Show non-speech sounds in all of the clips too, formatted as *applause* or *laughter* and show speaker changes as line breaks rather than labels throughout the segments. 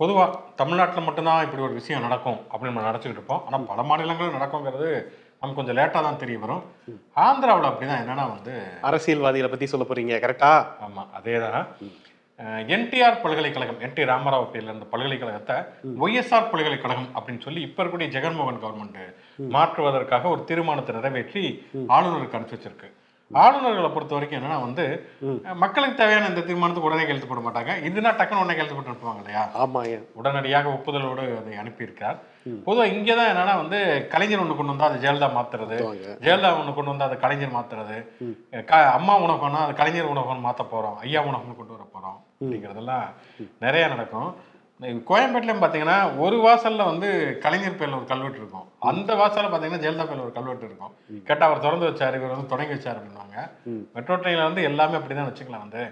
பொதுவாக தமிழ்நாட்டில் மட்டும்தான் இப்படி ஒரு விஷயம் நடக்கும் அப்படின்னு நம்ம நினச்சிக்கிட்டு இருப்போம். ஆனால் பல மாநிலங்களும் நடக்குங்கிறது நமக்கு கொஞ்சம் லேட்டாக தான் தெரிய வரும். ஆந்திராவில் அப்படிதான் என்னன்னா வந்து
அரசியல்வாதிகளை பத்தி சொல்ல போறீங்க கரெக்டா
ஆமாம் அதே தான் என்டிஆர் பல்கலைக்கழகம் என் டி ராமராவ் பேர்ல இருந்த பல்கலைக்கழகத்தை ஒய்எஸ்ஆர் பல்கலைக்கழகம் அப்படின்னு சொல்லி இப்ப இருக்கக்கூடிய ஜெகன்மோகன் கவர்மெண்ட் மாற்றுவதற்காக ஒரு தீர்மானத்தை நிறைவேற்றி ஆளுநருக்கு அனுப்பிச்சு வச்சிருக்கு. ஆளுநர்களை பொறுத்த வரைக்கும் என்னன்னா வந்து மக்களுக்கு தேவையான இந்த தீர்மானத்துக்கு உடனே கையெழுத்து போட மாட்டாங்க. இதுனா டக்குன்னு உடனே கையெழுத்து போட்டு அனுப்புவாங்க இல்லையா?
ஆமா
உடனடியாக ஒப்புதலோடு அதை அனுப்பியிருக்கார். பொதுவாக இங்கே தான் என்னன்னா வந்து கலைஞர் ஒன்று கொண்டு வந்தா அது ஜெயலலிதா மாத்துறது. ஜெயலலிதா ஒன்று கொண்டு வந்தா அது கலைஞர் மாத்துறது. அம்மா உணவகம்னா அது கலைஞர் உணவகம் மாற்ற போறோம். ஐயா உணவகம் கொண்டு வர போறோம். அப்படிங்கிறதெல்லாம் நிறைய நடக்கும். கோயம்பேட்டிலையும் பார்த்தீங்கன்னா ஒரு வாசல்ல வந்து கலைஞர் பேர்ல ஒரு கல்வெட்டு இருக்கும். அந்த வாசல்ல பார்த்தீங்கன்னா ஜெயலலிதா பேர்ல ஒரு கல்வெட்டு இருக்கும். கேட்டா அவர் திறந்து வச்சாரு இவர் வந்து தொடங்கி வச்சாரு அப்படின்வாங்க மெட்ரோ ட்ரெயினில் வந்து எல்லாமே அப்படிதான் வச்சுக்கலாம் வந்து.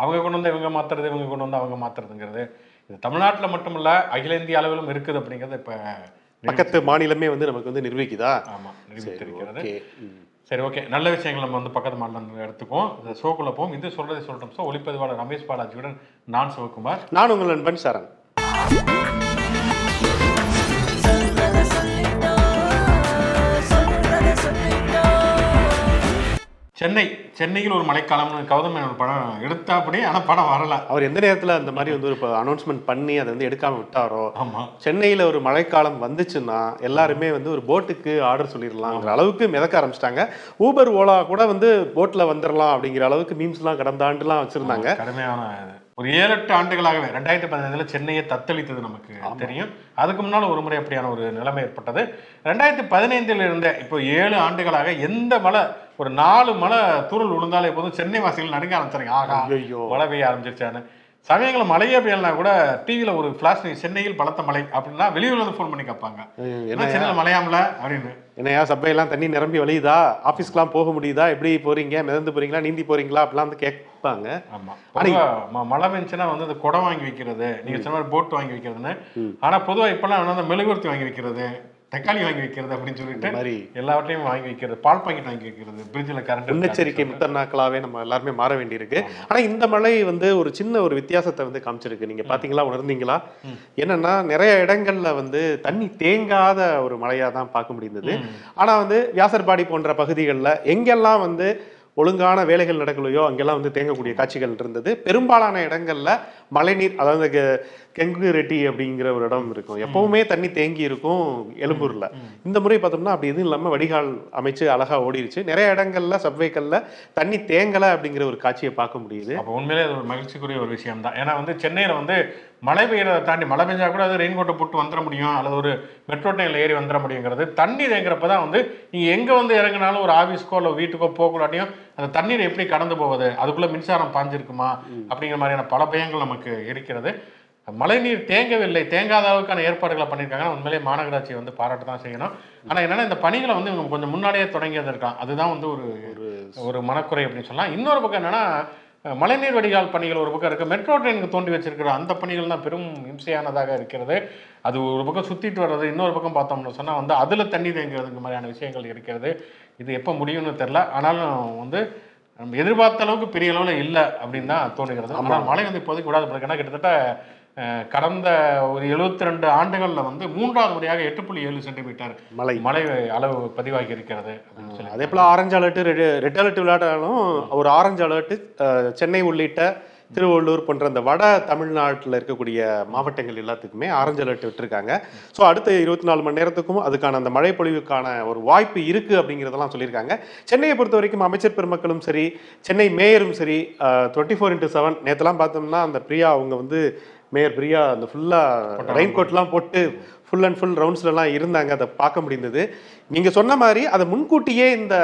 அவங்க கொண்டு வந்து இவங்க மாத்துறது இவங்க கொண்டு வந்து அவங்க மாத்துறதுங்கிறது. இது தமிழ்நாட்டில் மட்டும் இல்ல அகில இந்திய அளவிலும் இருக்குது அப்படிங்கிறது இப்ப
பக்கத்து மாநிலமே வந்து நமக்கு வந்து நிர்வகிக்குதா
ஆமா நிரூபித்திருக்கிறது சரி ஓகே. நல்ல விஷயங்கள் நம்ம வந்து பக்கத்து மாநிலம் எடுத்துக்குவோம். இந்த ஷோக்குள்ள போவோம். இது சொல்றதை சொல்லிட்டோம் ஸோ ஒளிப்பதிவாளர் ரமேஷ் பாலாஜியுடன் நான் சிவகுமார்.
நான் உங்கள் நண்பன் சரண்.
சென்னை சென்னையில் ஒரு மழைக்காலம்னு கௌதம் மேனன் ஒரு படம் எடுத்தாப்படி ஆனா படம் வரல.
அவர் எந்த நேரத்துல அந்த மாதிரி வந்து ஒரு அனௌன்ஸ்மெண்ட் பண்ணி அதை வந்து எடுக்காம விட்டாரோ
ஆமா.
சென்னையில ஒரு மழைக்காலம் வந்துச்சுன்னா எல்லாருமே வந்து ஒரு போட்டுக்கு ஆர்டர் சொல்லிடலாங்கிற அளவுக்கு மிதக்க ஆரம்பிச்சிட்டாங்க. ஊபர் ஓலா கூட வந்து போட்ல வந்துடலாம் அப்படிங்கிற அளவுக்கு மீம்ஸ்லாம் கடந்த ஆண்டுலாம் வச்சிருந்தாங்க.
கடுமையான ஒரு ஏழு எட்டு ஆண்டுகளாகவே ரெண்டாயிரத்தி பதினைந்துல சென்னையை தத்தளித்தது நமக்கு தெரியும். அதுக்கு முன்னால் ஒரு முறை அப்படியான ஒரு நிலைமை ஏற்பட்டது. ரெண்டாயிரத்தி பதினைந்தில் இருந்த இப்போ ஏழு ஆண்டுகளாக எந்த மழை ஒரு நாலு மழை தூரல் விழுந்தாலே போதும் சென்னை வாசிகள் நடுங்க ஆரம்பிச்சாங்க. ஆகா
ஐயோ
மழை பெய்ய ஆரம்பிச்சிருச்சான்னு. சமயங்களில் மழையே பெய்யலனா கூட டிவியில் ஒரு ஃபிளாஷ் சென்னையில் பலத்த மழை அப்படின்னா வெளியூர்ல இருந்து ஃபோன் பண்ணி கேட்பாங்க.
என்ன
சென்னையில் மழையாமல? அப்படின்னு.
என்னையா சபையெல்லாம் தண்ணி நிரம்பி வழியுதா? ஆஃபீஸ்க்குலாம் போக முடியுதா? எப்படி போறீங்க? மிதந்து போறீங்களா? நீந்தி போறீங்களா? அப்படிலாம் வந்து கேட்பாங்க.
ஆமா. பொதுவா ம- மழை பெஞ்சுன்னா வந்து இந்த குடம் வாங்கி வைக்கிறது நீங்க சொன்ன மாதிரி போட் வாங்கி வைக்கிறதுன்னு. ஆனா பொதுவா இப்பெல்லாம் வந்து அந்த மெழுகுவர்த்தி வாங்கி வைக்கிறது. தக்காளி வாங்கி வைக்கிறது அப்படின்னு சொல்லிட்டு
மாதிரி
எல்லாவற்றையும் வாங்கி வைக்கிறது பால் பாக்கெட் வாங்கி வைக்கிறது பிரிட்ஜில் கரண்ட்
முன்னெச்சரிக்கை முத்தநாக்களாவே நம்ம எல்லாருமே மாற வேண்டியிருக்கு. ஆனா இந்த மழை வந்து ஒரு சின்ன ஒரு வித்தியாசத்தை வந்து காமிச்சிருக்கு. நீங்க பாத்தீங்களா உணர்ந்தீங்களா? என்னன்னா நிறைய இடங்கள்ல வந்து தண்ணி தேங்காத ஒரு மழையா தான் பார்க்க முடிந்தது. ஆனா வந்து வியாசர்பாடி போன்ற பகுதிகளில் எங்கெல்லாம் வந்து ஒழுங்கான வேலைகள் நடக்கலையோ அங்கெல்லாம் வந்து தேங்கக்கூடிய காட்சிகள் இருந்தது. பெரும்பாலான இடங்கள்ல மழைநீர் அதாவது கெங்கு ரெட்டி அப்படிங்கிற ஒரு இடம் இருக்கும். எப்பவுமே தண்ணி தேங்கி இருக்கும் எழும்பூர்ல. இந்த முறை பார்த்தோம்னா அப்படி எதுவும் இல்லாம வடிகால் அமைச்சு அழகா ஓடிருச்சு. நிறைய இடங்கள்ல சப்வேக்கள்ல தண்ணி தேங்கலை அப்படிங்கிற ஒரு காட்சியை பார்க்க முடியுது.
அப்போ உண்மையிலே அது ஒரு மகிழ்ச்சிக்குரிய ஒரு விஷயம் தான் ஏன்னா வந்து சென்னையில் வந்து மழை பெய்யறதை தாண்டி மழை பெஞ்சா கூட அது ரெயின் கோட்டை போட்டு வந்துட முடியும் அல்லது ஒரு மெட்ரோ ட்ரெயினில் ஏறி வந்துட முடியுங்கிறது. தண்ணி தேங்குறப்ப தான் வந்து நீங்கள் எங்கே வந்து இறங்கினாலும் ஒரு ஆஃபீஸ்க்கோ இல்லை வீட்டுக்கோ போகக்கூடாட்டியும் அந்த தண்ணீர் எப்படி கடந்து போவது? அதுக்குள்ளே மின்சாரம் பாஞ்சிருக்குமா? அப்படிங்கிற மாதிரியான பல பயங்கள் நமக்கு இருக்கிறது. மழைநீர் தேங்கவில்லை தேங்காத அளவுக்கான ஏற்பாடுகளை பண்ணியிருக்காங்க உண்மையிலேயே மாநகராட்சி வந்து பாராட்ட தான் செய்யணும். ஆனால் என்னன்னா இந்த பணிகளை வந்து இவங்க கொஞ்சம் முன்னாடியே தொடங்கியது இருக்கான் அதுதான் வந்து ஒரு ஒரு மனக்குறை அப்படின்னு சொல்லலாம். இன்னொரு பக்கம் என்னன்னா மழைநீர் வடிகால் பணிகள் ஒரு பக்கம் இருக்கு. மெட்ரோ ட்ரெயினுக்கு தோண்டி வச்சிருக்கிற அந்த பணிகள் தான் பெரும் இம்சையானதாக இருக்கிறது. அது ஒரு பக்கம் சுத்திட்டு வர்றது இன்னொரு பக்கம் பார்த்தோம்னு சொன்னா வந்து அதுல தண்ணி தேங்குறதுக்கு மாதிரியான விஷயங்கள் இருக்கிறது. இது எப்போ முடியும்னு தெரில ஆனாலும் வந்து நம்ம எதிர்பார்த்த அளவுக்கு பெரிய அளவில் இல்லை அப்படின்னு தான் தோணுகிறது. ஆனால் மழை வந்து இப்போதைக்கு விடாது. ஏன்னா கிட்டத்தட்ட கடந்த ஒரு எழுபத்தி ரெண்டு ஆண்டுகளில் வந்து மூன்றாவது முறையாக எட்டு புள்ளி ஏழு சென்டிமீட்டர்
மழை.
மழை அளவு பதிவாகி இருக்கிறது அப்படின்னு சொல்லி.
அதே போல ஆரஞ்சு அலர்ட் ரெட் அலர்ட் விளையாட்டாலும் ஒரு ஆரஞ்சு அலர்ட் சென்னை உள்ளிட்ட திருவள்ளூர் போன்ற அந்த வட தமிழ்நாட்டில் இருக்கக்கூடிய மாவட்டங்கள் எல்லாத்துக்குமே ஆரஞ்சு அலர்ட் விட்டுருக்காங்க. ஸோ அடுத்த இருபத்தி நாலு மணி நேரத்துக்கும் அதுக்கான அந்த மழை பொழிவுக்கான ஒரு வாய்ப்பு இருக்கு அப்படிங்கிறதெல்லாம் சொல்லியிருக்காங்க. சென்னையை பொறுத்த வரைக்கும் அமைச்சர் பெருமக்களும் சரி சென்னை மேயரும் சரி டுவெண்ட்டி ஃபோர் இன்ட்டு செவன் நேற்றுலாம் பார்த்தோம்னா அந்த பிரியா அவங்க வந்து மேயர் பிரியா அந்த ஃபுல்லாக ரெயின் கோட்லாம் போட்டு ஃபுல் அண்ட் ஃபுல் ரவுண்ட்ஸ்லலாம் இருந்தாங்க. அதை பார்க்க முடிந்தது. நீங்கள் சொன்ன மாதிரி அதை முன்கூட்டியே இந்த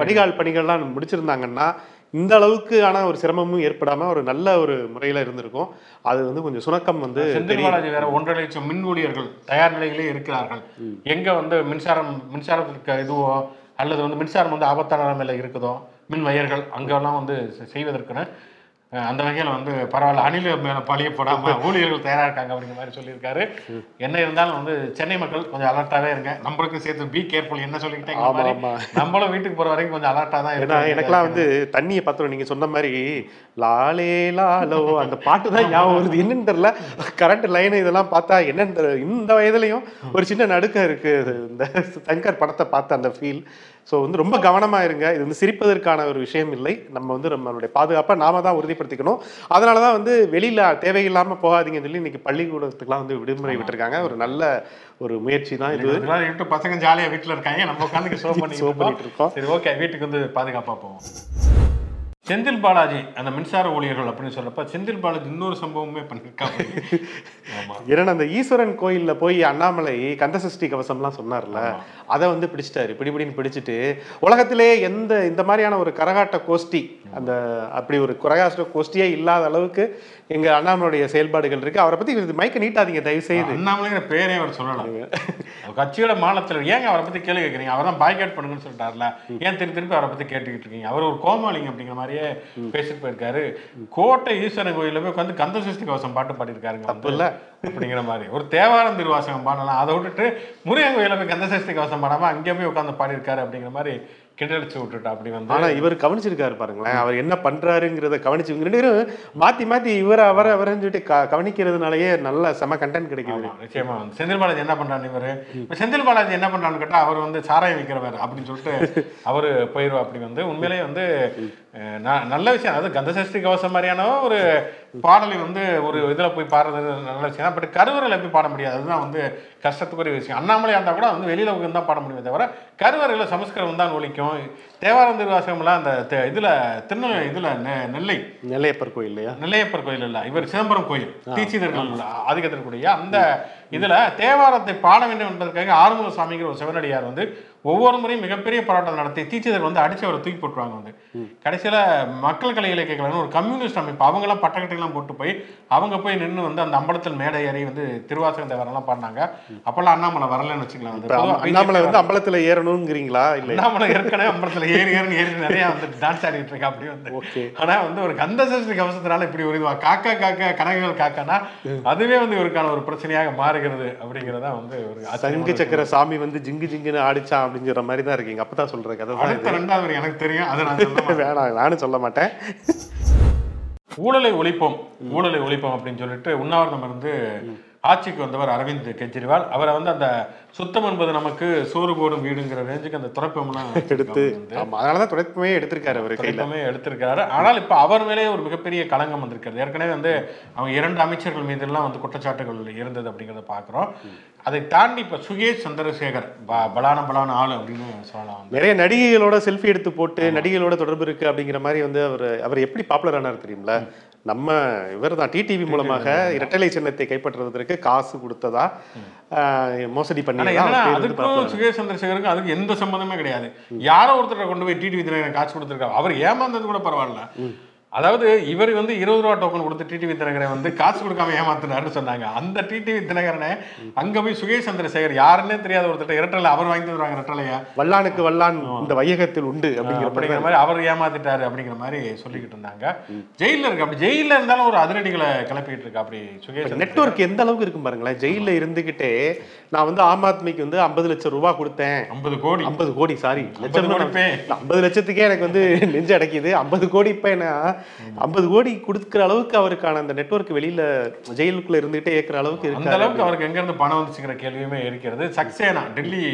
வடிகால் பணிகள்லாம் முடிச்சிருந்தாங்கன்னா இந்த அளவுக்கு ஆன ஒரு சிரமமும் ஏற்படாம ஒரு நல்ல ஒரு முறையில இருந்திருக்கும். அது வந்து கொஞ்சம் சுணக்கம் வந்து
பாலாஜி வேற ஒன்றரை லட்சம் மின் ஊழியர்கள் தயார் நிலையிலே இருக்கிறார்கள். எங்க வந்து மின்சாரம் மின்சாரத்திற்கு இதுவோ அல்லது வந்து மின்சாரம் வந்து ஆபத்தான நிலைமையில இருக்குதோ மின் வயர்கள் அங்கெல்லாம் வந்து செய்வதற்குன்னு அந்த வகையில் வந்து பரவாயில்ல அணில மேலே பழிய போடாம *laughs* ஊழியர்கள் தயாரா இருக்காங்க அப்படிங்கிற மாதிரி சொல்லியிருக்காரு. என்ன இருந்தாலும் வந்து சென்னை மக்கள் கொஞ்சம் அலர்ட்டாவே இருங்க. நம்மளுக்கும் சேர்த்து பி கேர்ஃபுல் என்ன சொல்லிக்கிட்டே
ஆமா,
மாதிரி
ஆமா.
நம்மளும் வீட்டுக்கு போற வரைக்கும் கொஞ்சம் அலர்ட்டா தான்
ஏன்னா. எனக்கெல்லாம் வந்து தண்ணியை பார்த்தோம் நீங்க சொன்ன மாதிரி லாலே லாலோ அந்த பாட்டு தான் ஞாபகம் வருது. என்னன்னு தெரியல. கரண்ட் லைன் இதெல்லாம் பார்த்தா என்னன்னு தெரியல. இந்த வயதுலயும் ஒரு சின்ன நடுக்கம் இருக்கு. இந்த சங்கர் படத்தை பார்த்த அந்த ஃபீல் ஸோ வந்து ரொம்ப கவனமா இருங்க. இது வந்து சிரிப்பதற்கான ஒரு விஷயம் இல்லை. நம்ம வந்து நம்மளுடைய பாதுகாப்பை நாம தான் உறுதிப்படுத்திக்கணும் அதனால தான் வந்து வெளியில தேவையில்லாம போகாதீங்கன்னு சொல்லி இன்னைக்கு பள்ளிக்கூடத்துக்குலாம் வந்து விடுமுறை விட்டுருக்காங்க. ஒரு நல்ல ஒரு முயற்சி தான் இது
பசங்க ஜாலியா வீட்டுல இருக்காங்க. நம்ம உட்காந்து ஷோ பண்ணி
Show பண்ணிட்டு இருக்கோம்.
சரி ஓகே வீட்டுக்கு வந்து பாதுகாப்பா போவோம். செந்தில் பாலாஜி அந்த மின்சார ஊழியர்கள் அப்படின்னு சொல்றப்ப செந்தில் பாலாஜி இன்னொரு சம்பவமே பண்ணிருக்காங்க
ஏன்னா அந்த ஈஸ்வரன் கோயில்ல போய் அண்ணாமலை கந்தசஷ்டி கவசம்லாம் சொன்னார்ல அதை வந்து பிடிச்சிட்டாரு. பிடி பிடின்னு பிடிச்சிட்டு உலகத்திலே எந்த இந்த மாதிரியான ஒரு கரகாட்ட கோஷ்டி அந்த அப்படி ஒரு கரகாட்ட கோஷ்டியே இல்லாத அளவுக்கு எங்க அண்ணாமலையுடைய செயல்பாடுகள் இருக்கு. அவரை பத்தி இது மைக்க நீட்டாதீங்க தயவு செய்து
அண்ணாமலைங்கிற பேரே அவர் சொல்லலாம் அவர் கட்சியோட மாநிலத்தில் ஏங்க அவரை பத்தி கேள்வி கேட்குறீங்க அவர் தான் பாய்காட் பண்ணுங்கன்னு சொல்லிட்டார்ல. ஏன் திருப்பி திருப்பி அவரை பத்தி கேட்டுக்கிட்டு இருக்கீங்க? அவர் ஒரு கோமாளிங்க அப்படிங்கிற மாதிரியே பேசிட்டு போயிருக்காரு. கோட்டை ஈஸ்வரன் கோயில்ல போய் உட்காந்து கந்த சஷ்டி கவசம் பாட்டு பாடியிருக்காருங்க வந்து.
இல்ல.
அப்படிங்கிற மாதிரி. ஒரு தேவாரம் திருவாசகம் பாடலாம். அதை விட்டுட்டு முருகன் கோயில போய் கந்த சஷ்டி கவசம் பாடாம அங்கேயே போய் உட்காந்து பாடியிருக்காரு அப்படிங்கிற மாதிரி கிண்டடிச்சு விட்டுட்டா அப்படி வந்து
ஆனா இவர் கவனிச்சிருக்காரு பாருங்களேன். அவர் என்ன பண்றாருங்கிறத கவனிச்சு இவங்க ரெண்டு பேரும் மாத்தி மாத்தி இவர் அவர் அவர்னு சொல்லிட்டு க- கவனிக்கிறதுனாலயே நல்ல செம கண்டென்ட் கிடைக்குது.
நிச்சயமா. வந்து செந்தில் பாலாஜி என்ன பண்றாரு இவரு? இப்ப செந்தில் பாலாஜி என்ன பண்றான்னு கேட்டா அவர் வந்து சாராயம் விற்கிறவர் அப்படின்னு சொல்லிட்டு அவரு போயிருவா. அப்படி வந்து உண்மையிலேயே வந்து அஹ், ந- நல்ல விஷயம். அதாவது கந்தசஷ்டி கவசம் மாதிரியான ஒரு பாடலை வந்து ஒரு இதுல போய் பாடுறது நல்ல விஷயம். பட் கருவறையில் எப்படி பாட முடியாது. அதுதான் வந்து கஷ்டத்துக்குரிய விஷயம். அண்ணாமலையா இருந்தா கூட வந்து வெளியில உட்கார்ந்து தான் பாட முடியுமே தவிர கருவறையில் சமஸ்கிருதம் தான் ஒலிக்கும். தேவாரம் திருவாசகம்லாம் அந்த இதுல திருநெல்வேலி இதுல நெ- நெல்லை.
நெல்லையப்பர் கோயில் இல்லையா?
நெல்லையப்பர் கோயில் இல்ல. இவர் சிதம்பரம் கோயில். தீட்சிதர்கள் ஆதிக்கத்திற்குரிய அந்த இதுல தேவாரத்தை பாட வேண்டும் என்பதற்காக ஆறுமுக சுவாமிங்கிற ஒரு சிவனடியார் வந்து ஒவ்வொரு முறையும் மிகப்பெரிய போராட்டம் நடத்தி டீச்சர் வந்து அடிச்சு அவரை தூக்கி போட்டுருவாங்க வந்து. கடைசியில மக்கள் கலை இலக்கியங்கள்னு ஒரு கம்யூனிஸ்ட் அமைப்பு அவங்களாம் பட்டக்கட்டையெல்லாம் போட்டு போய் அவங்க போய் நின்று வந்து அந்த அம்பலத்தில் மேடை ஏறி வந்து திருவாசகம் தேவாரெல்லாம் பாடினாங்க. அப்பெல்லாம் அண்ணாமலை வரலன்னு வச்சுக்கலாம் வந்து.
அண்ணாமலை வந்து அம்பலத்துல ஏறணுங்கிறீங்களா இல்ல
அண்ணாமலை ஏற்கனவே அம்பலத்தில் ஏறி ஏறி ஏறி நிறைய வந்து டான்ஸ் ஆடிட்டு இருக்கா அப்படி வந்து.
ஓகே.
ஆனா வந்து ஒரு கந்த சஷ்டி கவசத்தினால இப்படி ஒரு இதுவா காக்கா காக்கா கனகங்கள் காக்கானா அதுவே வந்து இவருக்கான ஒரு பிரச்சனையாக மாறுகிறது அப்படிங்கறதா வந்து ஒரு
சங்கு சக்கர சாமி வந்து ஜிங்கு ஜிங்குன்னு ஆடிச்சான் அப்படிங்கிற மாதிரி தான் இருக்கீங்க. அப்பதான் சொல்ற கதை தான்
அடுத்த ரெண்டாவது எனக்கு தெரியும் அதை நான்.
வேணாம் நானும் சொல்ல மாட்டேன்.
ஊழலை ஒழிப்போம் ஊழலை ஒழிப்போம் அப்படின்னு சொல்லிட்டு உண்ணாவிரதம் இருந்து ஆட்சிக்கு வந்தவர் அரவிந்த் கெஜ்ரிவால். அவரை வந்து அந்த சுத்தம் என்பது நமக்கு சோறு போடும் வீடுங்கிற ரேஞ்சுக்கு அந்த துறப்பம்லாம் *laughs*
எடுத்து. ஆமா அதனாலதான் துடைப்பமே எடுத்திருக்காரு அவரு
துடைப்பமே எடுத்திருக்காரு ஆனால் இப்ப அவர் மேலே ஒரு மிகப்பெரிய களங்கம் வந்திருக்கிறது. ஏற்கனவே வந்து அவங்க இரண்டு அமைச்சர்கள் மீதெல்லாம் வந்து குற்றச்சாட்டுகள் இருந்தது அப்படிங்கிறத பார்க்குறோம் அதை தாண்டி இப்ப சுகேஷ் சந்திரசேகர் பலான பலான ஆளு அப்படின்னு சொல்லலாம்.
நிறைய நடிகைகளோட செல்ஃபி எடுத்து போட்டு நடிகைகளோட தொடர்பு இருக்கு அப்படிங்கிற மாதிரி வந்து அவர் அவர் எப்படி பாப்புலர் ஆனார் தெரியுங்களா நம்ம இவர் தான் டிடிவி மூலமாக *laughs* இரட்டலை சின்னத்தை கைப்பற்றுவதற்கு காசு கொடுத்ததா? ஆஹ், மோசடி பண்ணி
அதுக்கும். சுகேஷ் சந்திரசேகருக்கும் அதுக்கு எந்த சம்பந்தமே கிடையாது. யாரோ ஒருத்தரை கொண்டு போய் டிடிவி தினகரன் காசு கொடுத்துருக்காரு அவர் ஏமாந்தது கூட பரவாயில்ல. அதாவது இவர் வந்து இருபது ரூபா டோக்கன் கொடுத்து டிடிவி தினகரன் வந்து காசு கொடுக்காம ஏமாத்தினாருன்னு சொன்னாங்க. அந்த டிடிவி தினகரனை அங்க போய் சுகேஷ் சந்திரசேகர் யாருன்னே தெரியாத ஒருத்தர் இரட்டலை அவர் வாங்கி தருவாங்க இரட்டலையா?
வல்லானுக்கு வல்லான் இந்த வையகத்தில் உண்டு அப்படிங்கிற
அப்படிங்கிற மாதிரி. அவர் ஏமாத்திட்டாரு அப்படிங்கிற மாதிரி சொல்லிக்கிட்டு இருந்தாங்க. ஜெயில இருக்கு அப்படி ஜெயில இருந்தாலும் ஒரு அதிரடிகளை கிளப்பிட்டு இருக்கு அப்படி சுகேஷ்.
நெட்வொர்க் எந்த அளவுக்கு இருக்கும் பாருங்களேன். ஜெயில இருந்துகிட்டே நான் வந்து ஆம் ஆத்மிக்கு வந்து ஐம்பது லட்சம் ரூபாய் கொடுத்தேன்.
ஐம்பது கோடி.
ஐம்பது கோடி சாரி லட்சம். ஐம்பது லட்சத்துக்கே எனக்கு வந்து நெஞ்சு அடைக்குது. ஐம்பது கோடி இப்ப என்ன ஐம்பது கோடி கொடுக்குற அளவுக்கு அவருக்கான அந்த நெட்வொர்க் வெளியில ஜெயிலுக்குள்ள இருந்துகிட்டே ஏற்கிற அளவுக்கு
அந்த
இருக்கு
அளவுக்கு அவருக்கு எங்க இருந்து பணம் வந்துச்சுங்கிற கேள்வியுமே இருக்கிறது. சக்சேனா டெல்லி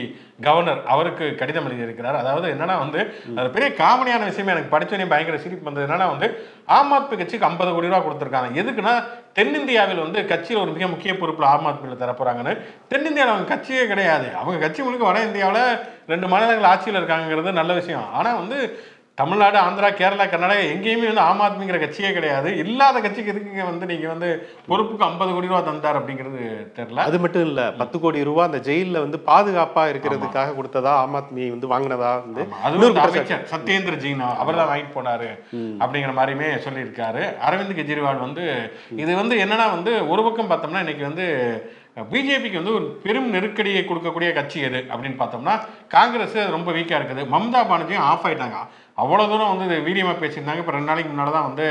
கவர்னர் அவருக்கு கடிதம் எழுதியிருக்கிறார். அதாவது என்னன்னா வந்து அது பெரிய காமெடியான விஷயமே. எனக்கு படிச்சோன்னே பயங்கர சிரிப்பு வந்தது என்னன்னா வந்து ஆம் ஆத்மி கட்சிக்கு ஐம்பது கோடி ரூபா கொடுத்துருக்காங்க. எதுக்குன்னா தென்னிந்தியாவில் வந்து கட்சியில் ஒரு மிக முக்கிய பொறுப்பில் ஆம் ஆத்மியில் தரப்போறாங்கன்னு. தென்னிந்தியாவில் அவங்க கட்சியே கிடையாது. அவங்க கட்சி முழுக்க வட இந்தியாவில் ரெண்டு மாநிலங்கள் ஆட்சியில் இருக்காங்கிறது நல்ல விஷயம். ஆனால் வந்து தமிழ்நாடு ஆந்திரா கேரளா கர்நாடகா எங்கேயுமே வந்து ஆம் ஆத்மிங்கிற கட்சியே கிடையாது. இல்லாத கட்சிக்கு எதுக்குங்க வந்து நீங்க வந்து பொறுப்புக்கு ஐம்பது கோடி ரூபா தந்தார் அப்படிங்கிறது தெரியல.
அது மட்டும் இல்ல பத்து கோடி ரூபாய் அந்த ஜெயில்ல வந்து பாதுகாப்பா இருக்கிறதுக்காக கொடுத்ததா ஆம் ஆத்மி வந்து வாங்கினதா வந்து
அது. அமைச்சர் சத்யேந்திர ஜெயின் அவர் தான் வாங்கிட்டு போனாரு அப்படிங்கிற மாதிரியுமே சொல்லியிருக்காரு. அரவிந்த் கெஜ்ரிவால் வந்து இது வந்து என்னன்னா வந்து ஒரு பக்கம் பார்த்தோம்னா இன்னைக்கு வந்து பிஜேபிக்கு வந்து ஒரு பெரும் நெருக்கடியை கொடுக்கக்கூடிய கட்சி எது அப்படின்னு பார்த்தோம்னா காங்கிரஸ் ரொம்ப வீக்கா இருக்குது. மம்தா பானர்ஜியும் ஆஃப் ஆயிட்டாங்க. அவ்வளவு தூரம் வந்து இது வீரியமா பேசியிருந்தாங்க. இப்ப ரெண்டு நாளைக்கு முன்னாடி தான் வந்து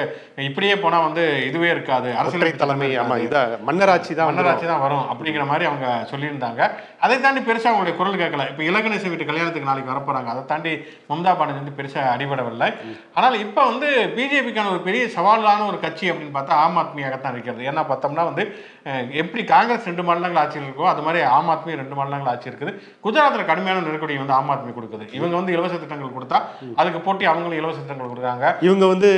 இப்படியே போனா வந்து இதுவே இருக்காது. அரசியல்
தலைமை ஆமா இதா மன்னராட்சி தான்
மன்னராட்சி தான் வரும் அப்படிங்கிற மாதிரி அவங்க சொல்லியிருந்தாங்க. அதை தாண்டி பெருசா அவங்களுடைய குரல் கேட்கல. இப்போ இலக்கணேச வீட்டு கல்யாணத்துக்கு நாளைக்கு வரப்போறாங்க. அதை தாண்டி மம்தா பானர்ஜி வந்து பெருசா அடிபடவில்லை. ஆனால் இப்போ வந்து பிஜேபிக்கான ஒரு பெரிய சவாலான ஒரு கட்சி அப்படின்னு பார்த்தா ஆம் ஆத்மியாகத்தான் இருக்கிறது. ஏன்னா பார்த்தோம்னா வந்து எப்படி காங்கிரஸ் ரெண்டு மாநிலங்கள் ஆட்சியில் இருக்கோ அது மாதிரி ஆம் ஆத்மி ரெண்டு மாநிலங்கள் ஆட்சி இருக்குது. குஜராத்தில் கடுமையான நெருக்கடி வந்து ஆம் ஆத்மி கொடுக்குது. இவங்க வந்து இலவச திட்டங்கள் கொடுத்தா அதுக்கு போட்டி அவங்களும் இலவச திட்டங்கள் கொடுக்குறாங்க.
இவங்க வந்து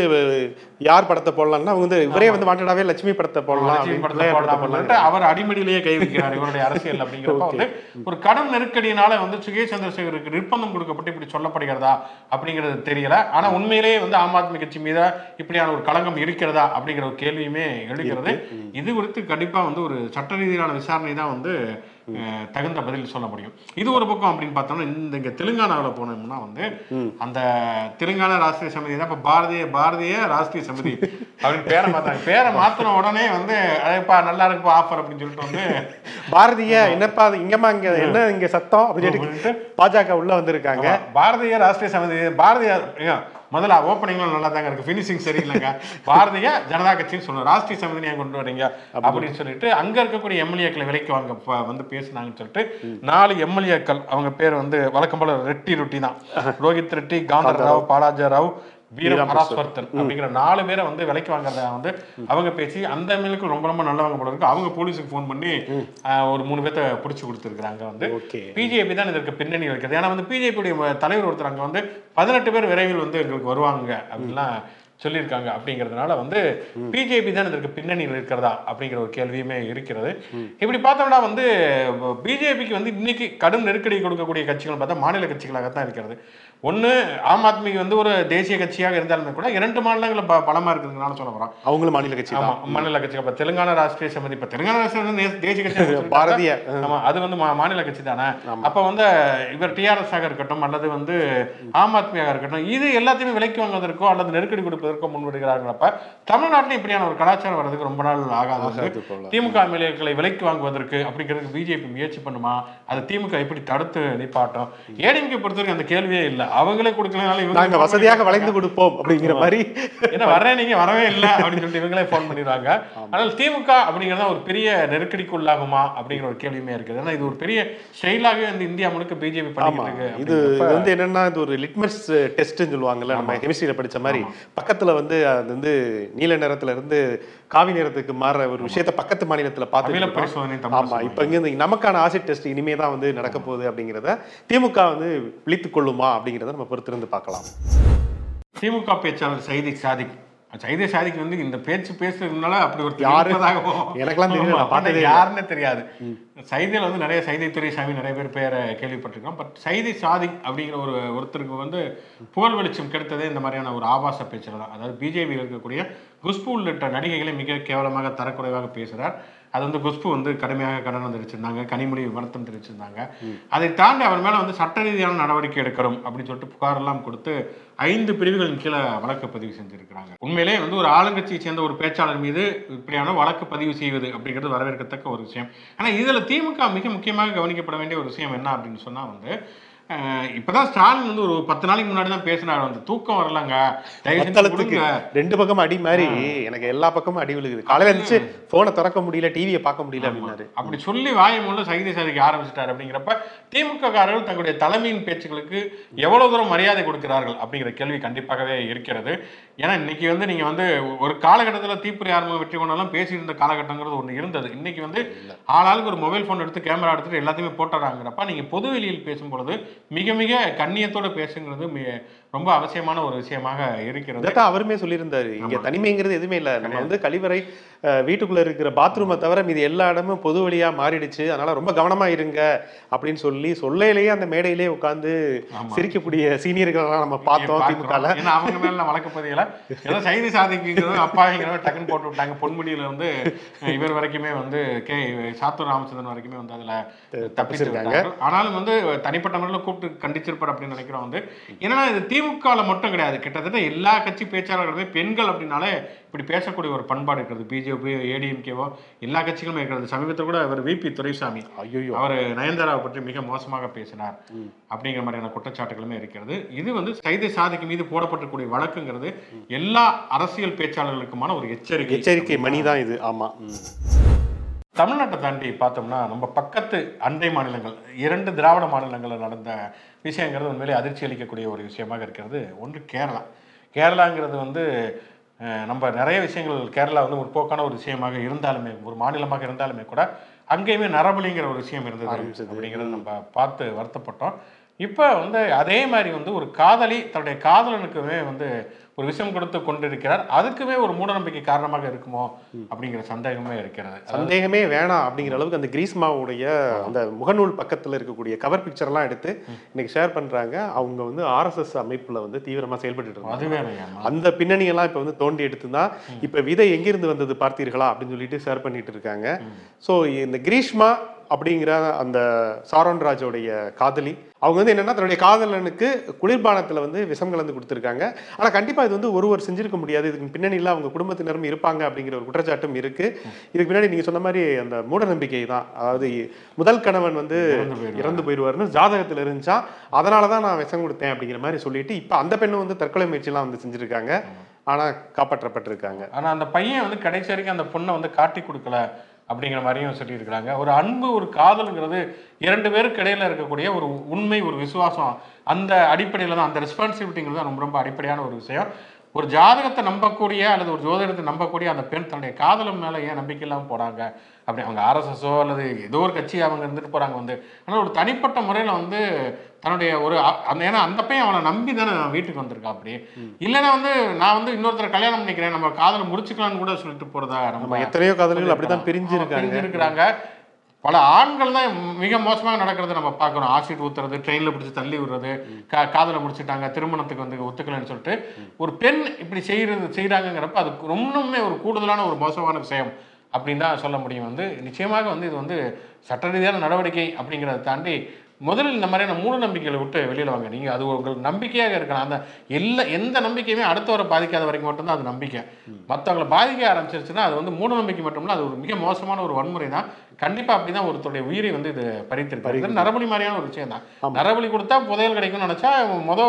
யார் படத்தை போடலாம்னா அவங்க வந்து இவரே வந்து வாண்டடாவே லட்சுமி படத்தை போடலாம்
லட்சுமி படத்தை போடலாம் அவர் அடிமடியிலேயே கை வைக்கிறார் இவருடைய அரசியல் அப்படிங்கிறப்ப *laughs* வந்து ஒரு கடும் நெருக்கடியினால வந்து சுகேஷ் சந்திரசேகருக்கு நிர்பந்தம் கொடுக்கப்பட்டு இப்படி சொல்லப்படுகிறதா அப்படிங்கிறது தெரியல. ஆனா உண்மையிலேயே வந்து ஆம் ஆத்மி கட்சி மீது இப்படியான ஒரு களங்கம் இருக்கிறதா அப்படிங்கிற ஒரு கேள்வியுமே எழுகிறது. இது குறித்து கண்டிப்பா வந்து ஒரு சட்ட ரீதியிலான விசாரணை தான் வந்து தகுந்த பதில் சொல்ல முடியும். இது ஒரு பக்கம் அப்படின்னு பார்த்தோம்னா இந்த இங்க தெலுங்கானாவில் போனோம்னா வந்து அந்த தெலுங்கானா ராஷ்டிரிய சமிதி தான் இப்போ பாரதிய பாரதிய ராஷ்டிரிய சமிதி அப்படின்னு பேரை மாத்தாங்க பேரை மாத்தின உடனே வந்து அதைப்பா நல்லா இருக்குப்பா ஆஃபர் அப்படின்னு சொல்லிட்டு வந்து
பாரதிய என்னப்பா இங்கம்மா இங்க என்ன இங்க சத்தம் அப்படின்னு சொல்லிட்டு பாஜக உள்ள வந்திருக்காங்க.
பாரதிய ராஷ்டிரிய சமிதி பாரதிய முதல்ல ஓப்பனிங்லாம் நல்லா தாங்க இருக்கு. ஃபினிஷிங் சரியில்லைங்க. பாரதிய ஜனதா கட்சின்னு சொல்லணும் ராஷ்டிரிய சமிதி ஏன் கொண்டு வரீங்க? அப்படின்னு சொல்லிட்டு அங்க இருக்கக்கூடிய எம்எல்ஏக்களை விலைக்கு வாங்க வந்து பேசுனாங்கன்னு சொல்லிட்டு நாலு எம்எல்ஏக்கள் அவங்க பேர் வந்து வழக்கம் போல ரெட்டி ரொட்டி தான் *laughs* ரோஹித் ரெட்டி காந்தர் ராவ் பாலாஜா ராவ் வீரம் பராஸ்வர்த்தன் அப்படிங்கிற நாலு பேரை வந்து விலைக்கு வாங்குறத வந்து அவங்க பேசி அந்த எம்எல்ஏக்கள் ரொம்ப ரொம்ப நல்லவங்க போல இருக்கு. அவங்க போலீஸுக்கு ஃபோன் பண்ணி ஒரு மூணு பேர்த்த பிடிச்சி கொடுத்துருக்காங்க வந்து. பிஜேபி தான் இதற்கு பின்னணி வைக்கிறது ஏன்னா வந்து பிஜேபியுடைய தலைவர் ஒருத்தர் அங்கே வந்து பதினெட்டு பேர் விரைவில் வந்து எங்களுக்கு வருவாங்க அப்படின்லாம் சொல்லியிருக்காங்க அப்படிங்கிறதுனால வந்து பிஜேபி தான் இதற்கு பின்னணியில் இருக்கிறதா அப்படிங்கிற ஒரு கேள்வியுமே இருக்கிறது. இப்படி பார்த்தோம்னா வந்து பிஜேபிக்கு வந்து இன்னைக்கு கடும் நெருக்கடி கொடுக்கக்கூடிய கட்சிகள் பார்த்தா மாநில கட்சிகளாகத்தான் இருக்கிறது. ஒன்று ஆம் ஆத்மிக்கு வந்து ஒரு தேசிய கட்சியாக இருந்தாலுமே கூட இரண்டு மாநிலங்களில் ப பலமாக இருக்குதுனால சொல்ல போகிறோம்
அவங்களும் மாநில கட்சி
ஆமா
தான்
மாநில கட்சி. அப்ப தெலுங்கானா ராஷ்டிரிய சமிதி இப்ப தெலுங்கானா ராஷ்டிரிய தேசிய கட்சி *laughs*
பாரதிய,
ஆமா அது வந்து மா- மாநில கட்சி தானே. அப்ப வந்து இவர் டிஆர்எஸ் ஆக இருக்கட்டும் அல்லது வந்து ஆம் ஆத்மியாக இருக்கட்டும் இது எல்லாத்தையுமே விலைக்கு வாங்குவதற்கோ அல்லது நெருக்கடி கொடுப்பதற்கோ முன்விடுகிறார்களப்ப தமிழ்நாட்டிலும் இப்படியான ஒரு கலாச்சாரம் வர்றதுக்கு ரொம்ப நாள் ஆகாது. திமுக எம்எல்ஏக்களை விலைக்கு வாங்குவதற்கு அப்படிங்கிறதுக்கு பிஜேபி முயற்சி பண்ணுமா? அதை திமுக எப்படி தடுத்து நிப்பாட்டும்? ஏடிஎம்கே பொறுத்தவரைக்கும் அந்த கேள்வியே இல்லை. அவங்களே கொடுக்கலனால இவங்க
நாங்க வசதியாக வளைந்து கொடுப்போம் அப்படிங்கிற மாதிரி.
என்ன வர்றேன் நீங்க வரவே இல்லை அப்படின்னு சொல்லிட்டு இவங்களே ஃபோன் பண்ணிடுவாங்க ஆனால் திமுக அப்படிங்கிறத ஒரு பெரிய நெருக்கடிக்கு உள்ளாகுமா அப்படிங்கிற ஒரு கேள்வியுமே இருக்குது. ஏன்னா இது ஒரு பெரிய ஸ்டைலாகவே வந்து இந்தியா முழுக்க பிஜேபி பண்ணிட்டு
இது வந்து என்னன்னா இது ஒரு லிட்மஸ் டெஸ்ட்னு சொல்லுவாங்கல்ல நம்ம கெமிஸ்ட்ரியில படிச்ச மாதிரி. பக்கத்துல வந்து அது வந்து நீல நிறத்துல இருந்து காவி நிறத்துக்கு மாறுற ஒரு விஷயத்த பக்கத்து மாநிலத்துல பார்த்து ஆமா. இப்ப இங்க நமக்கான ஆசிட் டெஸ்ட் இனிமே தான் வந்து நடக்க போகுது அப்படிங்கிறத திமுக வந்து விழித்துக் கொள்ளுமா அப்படிங்கிறத நம்ம பொறுத்திருந்து பார்க்கலாம்.
திமுக பேச்சாளர் சைதி சாதிக். சைதை சாதிக்கு வந்து இந்த பேச்சு பேசுறதுனால அப்படி ஒரு
யாரு?
இருப்பதாகவும்
எனக்கெல்லாம் தெரியல.
யாருன்னே தெரியாது. சைதையில் வந்து நிறைய சைதை துரைசாமி நிறைய பேர் பேரை கேள்விப்பட்டிருக்கோம். பட் சைதை சாதிக் அப்படிங்கிற ஒரு ஒருத்தருக்கு வந்து புகழ் வெளிச்சம் கிடைத்ததே இந்த மாதிரியான ஒரு ஆபாச பேச்சில் தான். அதாவது பிஜேபியில் இருக்கக்கூடிய குஷ்பு உள்ளிட்ட நடிகைகளை மிக கேவலமாக தரக்குறைவாக பேசுகிறார் அது வந்து குஷ்பு வந்து கடுமையாக கண்டனம் தெரிவிச்சிருந்தாங்க கனிமொழி வருத்தம் தெரிவிச்சிருந்தாங்க. அதை தாண்டி அவர் மேல வந்து சட்ட ரீதியான நடவடிக்கை எடுக்கணும் அப்படின்னு சொல்லிட்டு புகார் எல்லாம் கொடுத்து ஐந்து பிரிவுகளின் கீழே வழக்கு பதிவு செஞ்சிருக்கிறாங்க. உண்மையிலே வந்து ஒரு ஆளுங்கட்சியை சேர்ந்த ஒரு பேச்சாளர் மீது இப்படியான வழக்கு பதிவு செய்வது அப்படிங்கிறது வரவேற்கத்தக்க ஒரு விஷயம். ஆனா இதுல திமுக மிக முக்கியமாக கவனிக்கப்பட வேண்டிய ஒரு விஷயம் என்ன அப்படின்னு சொன்னா வந்து இப்பதான் ஸ்டாலின் வந்து ஒரு பத்து நாளைக்கு முன்னாடி தான் பேசினார். வந்து தூக்கம் வரலங்க. கொடுங்க.
ரெண்டு பக்கம் அடி மாதிரி எனக்கு எல்லா பக்கமும் அடி விழுகுது. காலையில இருந்துச்சு போனை திறக்க முடியல டிவியை பார்க்க முடியல அப்படின்னாரு.
அப்படி சொல்லி வாயை மூலம் சைதை சாதிக்க ஆரம்பிச்சிட்டாரு அப்படிங்கிறப்ப திமுக காரர்கள் தங்களுடைய தலைமையின் பேச்சுக்களுக்கு எவ்வளவு தூரம் மரியாதை கொடுக்கிறார்கள் அப்படிங்கிற கேள்வி கண்டிப்பாகவே இருக்கிறது. ஏன்னா இன்னைக்கு வந்து நீங்க வந்து ஒரு காலகட்டத்தில் தீப்புரி ஆரம்பம் வெற்றி கொண்டாலும் பேசிட்டு இருந்த காலகட்டங்கிறது ஒன்று இருந்தது. இன்னைக்கு வந்து ஆளாளுக்கு ஒரு மொபைல் ஃபோன் எடுத்து கேமரா எடுத்துட்டு எல்லாத்தையுமே போட்டுறாங்கிறப்ப நீங்க பொது வெளியில் பேசும் பொழுது மிக மிக கண்ணியத்தோட பேசுங்கிறது ரொம்ப அவசியமான ஒரு விஷயமாக இருக்கிறது.
அவருமே சொல்லியிருந்தாரு. இங்க தனிமைங்கிறது எதுவுமே இல்ல. நம்ம வந்து கழிவறை வீட்டுக்குள்ள இருக்கிற பாத்ரூமை தவிர மீது எல்லா இடமும் பொது வழியா மாறிடுச்சு. அதனால ரொம்ப கவனமா இருங்க அப்படின்னு சொல்லி சொல்லையிலேயே அந்த மேடையிலேயே உட்கார்ந்து சிரிக்கக்கூடிய சீனியர்கள்லாம் நம்ம பார்த்தோம்
பார்க்கிறோம். ஏன்னா அவங்க மேல வழக்கு பதியல. ஏதோ செய்தி சாதிக்குங்கிறது அப்பாங்கிறவங்க டக்குன்னு போட்டு விட்டாங்க. பொன்முடியில வந்து இவர் வரைக்குமே வந்து கே சாத்தூர் ராமச்சந்திரன் வரைக்குமே வந்து அதுல தப்பிச்சிருக்காங்க. ஆனாலும் வந்து தனிப்பட்ட முறையில் கூப்பிட்டு கண்டிச்சிருப்பார் அப்படின்னு நினைக்கிறோம் வந்து. என்னன்னா இது திமுகவில் மட்டும் கிடையாது. கிட்டத்தட்ட எல்லா கட்சி பேச்சாளர்களுமே பெண்கள் அப்படின்னாலே இப்படி பேசக்கூடிய ஒரு பண்பாடு இருக்கிறது. பிஜே பிஜேபி ஏடிஎம்கேவோ எல்லா கட்சிகளுமே இருக்கிறது. சமீபத்தில் கூட அவர் விபி துரைசாமி
ஐயோ
அவர் நயன்தாராவை பற்றி மிக மோசமாக பேசினார் அப்படிங்கிற மாதிரியான குற்றச்சாட்டுகளுமே இருக்கிறது. இது வந்து சைதை சாதிக்கு மீது போடப்பட்டிருக்கூடிய வழக்குங்கிறது எல்லா அரசியல் பேச்சாளர்களுக்குமான ஒரு எச்சரிக்கை.
எச்சரிக்கை மணி தான் இது. ஆமா. ம்.
தமிழ்நாட்டை தாண்டி பார்த்தோம்னா நம்ம பக்கத்து அண்டை மாநிலங்கள் இரண்டு திராவிட மாநிலங்களில் நடந்த விஷயங்கிறது உண்மையிலே அதிர்ச்சி அளிக்கக்கூடிய ஒரு விஷயமாக இருக்கிறது. ஒன்று கேரளா. கேரளாங்கிறது வந்து நம்ம நிறைய விஷயங்கள் கேரளா வந்து முற்போக்கான ஒரு விஷயமாக இருந்தாலுமே ஒரு மாநிலமாக இருந்தாலுமே கூட அங்கேயுமே நரபலிங்கிற ஒரு விஷயம் இருந்தது அப்படிங்கிறது நம்ம பார்த்து வருத்தப்பட்டோம். இப்போ வந்து அதே மாதிரி வந்து ஒரு காதலி தன்னுடைய காதலனுக்குமே வந்து ஒரு விஷயம் கொடுத்து கொண்டிருக்கிறார். அதுக்குமே ஒரு மூடநம்பிக்கை காரணமாக இருக்குமோ அப்படிங்கிற சந்தேகமே இருக்கிறது.
சந்தேகமே வேணாம் அப்படிங்கிற அளவுக்கு அந்த கிரீஸ்மாவுடைய அந்த முகநூல் பக்கத்துல இருக்கக்கூடிய கவர் பிக்சர்லாம் எடுத்து இன்னைக்கு ஷேர் பண்றாங்க. அவங்க வந்து ஆர்எஸ்எஸ் அமைப்புல வந்து தீவிரமா செயல்பட்டு இருக்காங்க. அந்த பின்னணியெல்லாம் இப்போ வந்து தோண்டி எடுத்து தான் இப்போ விதை எங்கிருந்து வந்தது பார்த்தீர்களா அப்படின்னு சொல்லிட்டு ஷேர் பண்ணிட்டு இருக்காங்க. ஸோ இந்த கிரீஷ்மா அப்படிங்கிற அந்த சாரோன் ராஜோடைய காதலி. அவங்க வந்து என்னன்னா தன்னுடைய காதலனுக்கு குளிர்பானத்தில் வந்து விஷம் கலந்து கொடுத்துருக்காங்க. ஆனால் கண்டிப்பாக இது வந்து ஒருவர் செஞ்சிருக்க முடியாது. இதுக்கு பின்னணியில் அவங்க குடும்பத்தினரும் இருப்பாங்க அப்படிங்கிற ஒரு குற்றச்சாட்டும் இருக்கு. இதுக்கு பின்னாடி நீங்கள் சொன்ன மாதிரி அந்த மூட நம்பிக்கை தான். அதாவது முதல் கணவன் வந்து
இறந்து போயிடுவாரு.
இறந்து போயிடுவாருன்னு ஜாதகத்தில் இருந்துச்சா அதனால தான் நான் விஷம் கொடுத்தேன் அப்படிங்கிற மாதிரி சொல்லிட்டு இப்போ அந்த பெண்ணு வந்து தற்கொலை முயற்சிலாம் வந்து செஞ்சிருக்காங்க. ஆனால் காப்பாற்றப்பட்டிருக்காங்க.
ஆனா அந்த பையன் வந்து கடைசி வரைக்கும் அந்த பொண்ணை வந்து காட்டி கொடுக்கல. அப்படிங்கிற மாதிரியும் சொல்லியிருக்கிறாங்க. ஒரு அன்பு ஒரு காதலுங்கிறது இரண்டு பேருக்கு இடையில இருக்கக்கூடிய ஒரு உண்மை ஒரு விசுவாசம் அந்த அடிப்படையில் தான் அந்த ரெஸ்பான்சிபிலிட்டிங்கிறது தான் ரொம்ப ரொம்ப அடிப்படையான ஒரு விஷயம். ஒரு ஜாதகத்தை நம்பக்கூடிய அல்லது ஒரு ஜோதிடத்தை நம்பக்கூடிய அந்த பெண் தன்னுடைய காதலன் மேலே ஏன் நம்பிக்கை இல்லாமல் போறாங்க? அப்படி அவங்க ஆர்எஸ்எஸோ அல்லது ஏதோ ஒரு கட்சி அவங்க இருந்துட்டு போறாங்க வந்து. ஆனால் ஒரு தனிப்பட்ட முறையில் வந்து தன்னுடைய ஒரு அந்த ஏன்னா அந்த பையன் அவனை நம்பி தானே வீட்டுக்கு வந்திருக்கா அப்படி. இல்லைன்னா வந்து நான் வந்து இன்னொருத்தரை கல்யாணம் பண்ணிக்கிறேன் நம்ம காதலை முடிச்சுக்கலாம்னு கூட சொல்லிட்டு போறதா
நம்ம
நம்ம
எத்தனையோ காதல்கள் அப்படிதான் பிரிஞ்சு இருக்காங்க
இருக்கிறாங்க பல ஆண்கள் தான் மிக மோசமாக நடக்கிறத நம்ம பார்க்குறோம் ஆசிட் ஊத்துறது ட்ரெயினில் பிடிச்சி தள்ளி விடுறது கா காதலை முடிச்சுட்டாங்க திருமணத்துக்கு வந்து ஒத்துக்கலைன்னு சொல்லிட்டு ஒரு பெண் இப்படி செய்கிறது செய்கிறாங்கங்கிறப்ப அது ரொம்பவுமே ஒரு கூடுதலான ஒரு மோசமான விஷயம் அப்படின்னு தான் சொல்ல முடியும். வந்து நிச்சயமாக வந்து இது வந்து சட்ட ரீதியான நடவடிக்கை அப்படிங்கிறத தாண்டி முதலில் இந்த மாதிரியான மூட நம்பிக்கைகளை விட்டு வெளியில் வாங்க. நீங்கள் அது உங்களுக்கு நம்பிக்கையாக இருக்கலாம். அந்த எல்லா எந்த நம்பிக்கையுமே அடுத்தவரை பாதிக்காத வரைக்கும் மட்டும்தான் அது நம்பிக்கை. மற்றவங்களை பாதிக்க ஆரம்பிச்சிருச்சுன்னா அது வந்து மூட நம்பிக்கை மட்டும் அது ஒரு மிக மோசமான ஒரு வன்முறை தான். கண்டிப்பாக அப்படி தான் ஒருத்தருடைய உயிரை வந்து இது பறித்திருக்கு. இது நரபலி மாதிரியான ஒரு விஷயம் தான். நரபலி கொடுத்தா புதையல் கிடைக்கும்னு நினச்சா மொத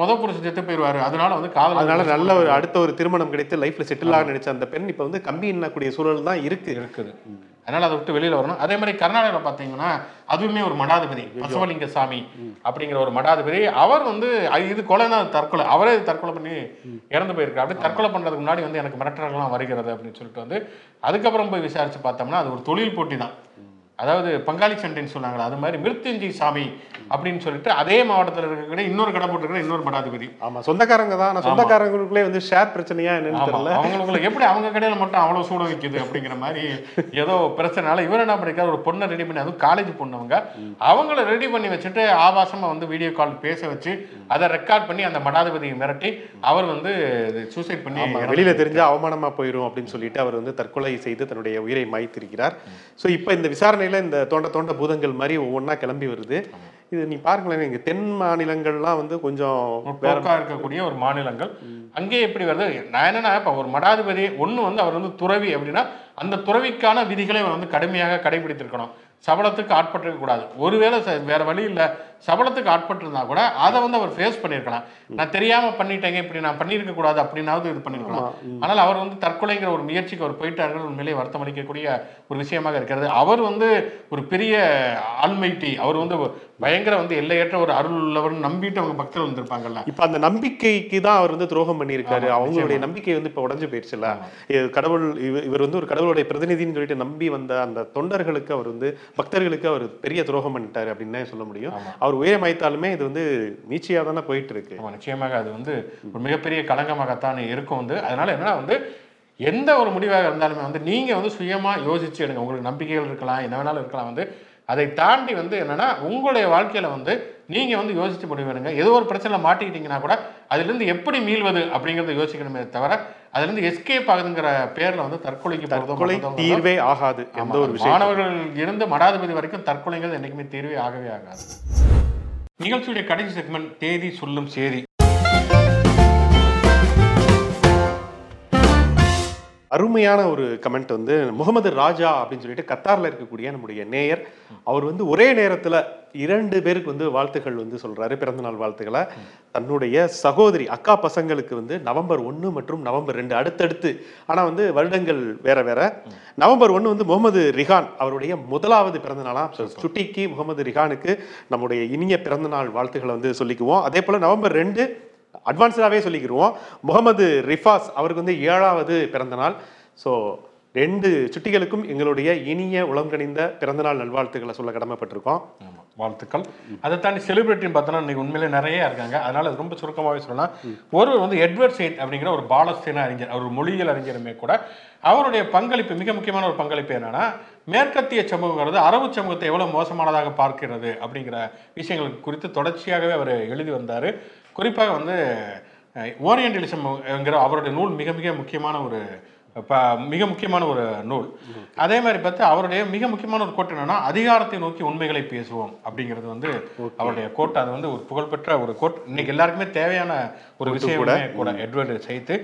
மொத புருஷன் செத்து போயிடுவாரு அதனால வந்து காதல்
அதனால நல்ல ஒரு அடுத்த ஒரு திருமணம் கிடைத்து லைஃப்ல செட்டில் ஆக நினைச்ச அந்த பெண் இப்போ வந்து கம்பி எண்ணக்கூடிய சூழல் தான் இருக்கு.
இருக்குது. அதனால அதை விட்டு வெளியில வரணும். அதே மாதிரி கர்நாடகாவில் பார்த்தீங்கன்னா அதுவுமே ஒரு மடாதிபதி பசவலிங்க சாமி அப்படிங்கிற ஒரு மடாதிபதி. அவர் வந்து இது கொலைனா தற்கொலை. அவரே தற்கொலை பண்ணி இறந்து போயிருக்காரு. அப்படி தற்கொலை பண்றதுக்கு முன்னாடி வந்து எனக்கு மிரட்டல்கள்லாம் வருகிறது அப்படின்னு சொல்லிட்டு வந்து அதுக்கப்புறம் போய் விசாரிச்சு பார்த்தோம்னா அது ஒரு தொழில் போட்டி தான். அதாவது பங்காளி சண்டைன்னு சொன்னாங்களா அது மாதிரி மிருத்யுஞ்சி சாமி அப்படின்னு சொல்லிட்டு அதே மாவட்டத்தில் இருக்கக்கூடிய இன்னொரு கடை போட்டிருக்கிற இன்னொரு மடாதிபதி
ஆமா சொந்தக்காரங்க தான். ஆனா சொந்தக்காரங்களுக்குள்ளே வந்து ஷேர் பிரச்சனையா என்னன்னு. தெரியல.
அவங்களுக்குள்ள எப்படி அவங்க கடையில மட்டும் அவ்வளவு சூட வைக்குது அப்படிங்கிற மாதிரி ஏதோ பிரச்சனைனால இவர் என்ன பண்ணிருக்காரு ஒரு பொண்ணை ரெடி பண்ணி அதுவும் காலேஜ் பொண்ணவங்க அவங்கள ரெடி பண்ணி வச்சுட்டு ஆபாசமா வந்து வீடியோ கால் பேச வச்சு அதை ரெக்கார்ட் பண்ணி அந்த மடாதிபதியை மிரட்டி அவர் வந்து சூசைட் பண்ணி
வெளியில தெரிஞ்சா அவமானமா போயிடும் அப்படின்னு சொல்லிட்டு அவர் வந்து தற்கொலை செய்து தன்னுடைய உயிரை மாய்த்திருக்கிறார். சோ இப்போ இந்த விசாரணையில இந்த தோண்ட தோண்ட பூதங்கள் மாதிரி ஒவ்வொன்றா கிளம்பி வருது. இது நீ பாருங்களேன் இங்க தென் மாநிலங்கள்லாம் வந்து கொஞ்சம் வேற
போக்கா இருக்கக்கூடிய ஒரு மாநிலங்கள். அங்கே எப்படி வருது? நான் என்னன்னா இப்போ ஒரு மடாதிபதி ஒண்ணு வந்து அவர் வந்து துறவி அப்படின்னா அந்த துறவிக்கான விதிகளை அவர் வந்து கடுமையாக கடைபிடித்திருக்கணும். சபலத்துக்கு ஆட்பட்டிருக்க கூடாது. ஒருவேளை வேற வழி இல்லை சபலத்துக்கு ஆட்பட்டிருந்தா கூட அதை வந்து அவர் ஃபேஸ் பண்ணியிருக்கலாம். நான் தெரியாம பண்ணிட்டேங்க இப்படி நான் பண்ணியிருக்க கூடாது அப்படின்னாவது இது பண்ணியிருக்கலாம். ஆனால் அவர் வந்து தற்கொலைங்கிற ஒரு முயற்சிக்கு அவர் போயிட்டார்கள் உண்மையிலே வருத்தம் அளிக்கக்கூடிய ஒரு விஷயமாக இருக்கிறது. அவர் வந்து ஒரு பெரிய ஆல்மைட்டி அவர் வந்து பயங்கர வந்து எல்லையற்ற ஒரு அருள் உள்ளவர் நம்பிட்டு அவங்க பக்தர்கள் வந்திருப்பாங்கல்ல.
இப்ப அந்த நம்பிக்கைக்கு தான் அவர் வந்து துரோகம் பண்ணியிருக்காரு. அவங்களுடைய. நம்பிக்கை வந்து இப்ப உடைஞ்சு போயிருச்சுல இது கடவுள் இவ- இவர் வந்து ஒரு கடவுளுடைய பிரதிநிதின்னு சொல்லிட்டு நம்பி வந்த அந்த தொண்டர்களுக்கு அவர் வந்து பக்தர்களுக்கு அவர் பெரிய துரோகம் பண்ணிட்டாரு அப்படின்னு சொல்ல முடியும். அவர் உயிரை மாய்த்தாலுமே இது வந்து நீச்சியா தானே போயிட்டு இருக்கு
நிச்சயமாக அது வந்து ஒரு மிகப்பெரிய களங்கமாகத்தான் இருக்கும் வந்து. அதனால என்னன்னா வந்து எந்த ஒரு முடிவாக இருந்தாலுமே வந்து நீங்க வந்து சுயமா யோசிச்சு எடுங்க. உங்களுக்கு நம்பிக்கைகள் இருக்கலாம் என்ன வேணாலும் இருக்கலாம் வந்து அதை தாண்டி வந்து என்னன்னா உங்களுடைய வாழ்க்கையில வந்து நீங்க வந்து யோசிச்சு முடிவு எடுங்க ஏதோ ஒரு பிரச்சனை மாட்டிக்கிட்டீங்கன்னா கூட அதுல இருந்து எப்படி மீள்வது அப்படிங்கறத யோசிக்கணுமே தவிர அதுல இருந்து எஸ்கேப் ஆகுதுங்கிற பேர்ல வந்து தற்கொலைக்கு
தற்கொலை தீர்வே ஆகாது எந்த ஒரு
மாணவர்கள் இருந்து மடாதிபதி வரைக்கும் தற்கொலைங்கிறது என்னைக்குமே தீர்வே ஆகவே ஆகாது. நிகழ்ச்சியுடைய கடைசி செக்மெண்ட் தேதி சொல்லும் சேதி.
அருமையான ஒரு கமெண்ட் வந்து முகமது ராஜா அப்படின்னு சொல்லிட்டு கத்தார்ல இருக்கக்கூடிய நம்முடைய நேயர் அவர் வந்து ஒரே நேரத்துல இரண்டு பேருக்கு வந்து வாழ்த்துக்கள் வந்து சொல்றாரு பிறந்தநாள் வாழ்த்துக்களை. தன்னுடைய சகோதரி அக்கா பசங்களுக்கு வந்து நவம்பர் ஒன்று மற்றும் நவம்பர் ரெண்டு அடுத்தடுத்து ஆனா வந்து வருடங்கள் வேற வேற. நவம்பர் ஒன்று வந்து முகமது ரிஹான் அவருடைய முதலாவது பிறந்த நாளா சுட்டிக்கு முகமது ரிஹானுக்கு நம்முடைய இனிய பிறந்தநாள் வாழ்த்துக்களை வந்து சொல்லிக்குவோம். அதே போல நவம்பர் ரெண்டு அட்வான்ஸ்டாகவே சொல்லிக்கிருவோம். முகமது ரிஃபாஸ் அவருக்கு வந்து ஏழாவது பிறந்த நாள் ஸோ ரெண்டு சுட்டிகளுக்கும் எங்களுடைய இனிய உளங்கணிந்த பிறந்தநாள் நல்வாழ்த்துக்களை சொல்ல கடமைப்பட்டிருக்கோம்.
வாழ்த்துக்கள். அதை தாண்டி செலிபிரிட்டின்னு பார்த்தோன்னா இன்னைக்கு உண்மையிலே நிறைய இருக்காங்க. அதனால அது ரொம்ப சுருக்கமாகவே சொல்லலாம். ஒருவர் வந்து எட்வர்ட் சைட் அப்படிங்கிற ஒரு பாலஸ்தீன அறிஞர் அவர் மொழியியல் அறிஞருமே கூட அவருடைய பங்களிப்பு மிக முக்கியமான ஒரு பங்களிப்பு என்னன்னா மேற்கத்திய சமூகங்கிறது அரபு சமூகத்தை எவ்வளவு மோசமானதாக பார்க்கிறது அப்படிங்கிற விஷயங்கள் குறித்து தொடர்ச்சியாகவே அவர் எழுதி வந்தார். குறிப்பாக வந்து ஓரியன்டலிசம்ங்கிற அவருடைய நூல் மிக மிக முக்கியமான ஒரு ப மிக முக்கியமான ஒரு நூல். அதே மாதிரி பார்த்து அவருடைய மிக முக்கியமான ஒரு கோட் என்னன்னா அதிகாரத்தை நோக்கி உண்மைகளை பேசுவோம் அப்படிங்கிறது வந்து அவருடைய கோட் அது வந்து ஒரு புகழ்பெற்ற ஒரு கோட். இன்னைக்கு எல்லாருக்குமே தேவையான ஒரு விஷயமே கூட. எட்வர்டு செய்து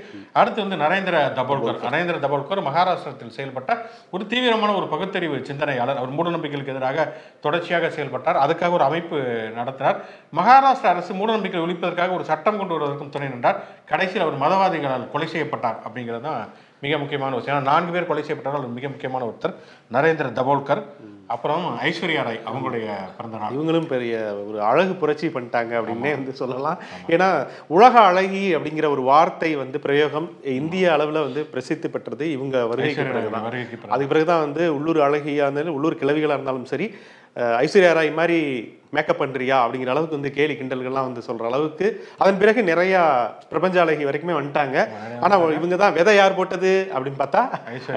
அடுத்து வந்து நரேந்திர தபோல்கர். நரேந்திர தபோல்கர் மகாராஷ்டிரத்தில் செயல்பட்ட ஒரு தீவிரமான ஒரு பகுத்தறிவு சிந்தனையாளர். அவர் மூடநம்பிக்கைகளுக்கு எதிராக தொடர்ச்சியாக செயல்பட்டார். அதுக்காக ஒரு அமைப்பு நடத்தினார். மகாராஷ்டிரா அரசு மூடநம்பிக்கை ஒழிப்பதற்காக ஒரு சட்டம் கொண்டு வருவதற்கும் துணை நின்றார். கடைசியில் அவர் மதவாதிகளால் கொலை செய்யப்பட்டார் அப்படிங்கிறது தான் மிக முக்கியமான விஷயம் ஏன்னா நான்கு பேர் கொலை செய்யப்பட்டார்கள் அவர் மிக முக்கியமான ஒருத்தர் நரேந்திர தபோல்கர். அப்புறம் ஐஸ்வர்யா ராய் அவங்களுடைய பிறந்த நாள்.
இவங்களும் பெரிய ஒரு அழகு புரட்சி பண்ணிட்டாங்க அப்படின்னே வந்து சொல்லலாம். ஏன்னா உலக அழகி அப்படிங்கிற ஒரு வார்த்தை வந்து பிரயோகம் இந்திய அளவில் வந்து பிரசித்தி பெற்றது இவங்க வருகைக்கு
ஐஸ்வர்யா
பிறகுதான். அதுக்கு பிறகுதான் வந்து உள்ளூர் அழகியா இருந்தாலும் உள்ளூர் கிழவிகளா இருந்தாலும் சரி ஐஸ்வர்யா ராய் மாதிரி மேக்கப் பண்றியா அப்படிங்கிற அளவுக்கு வந்து கேலி கிண்டல்கள்லாம் வந்து சொல்ற அளவுக்கு அதன் பிறகு நிறைய பிரபஞ்ச அழகி வரைக்குமே வந்துட்டாங்க. ஆனா இவங்க தான் விதை யார் போட்டது அப்படின்னு பார்த்தா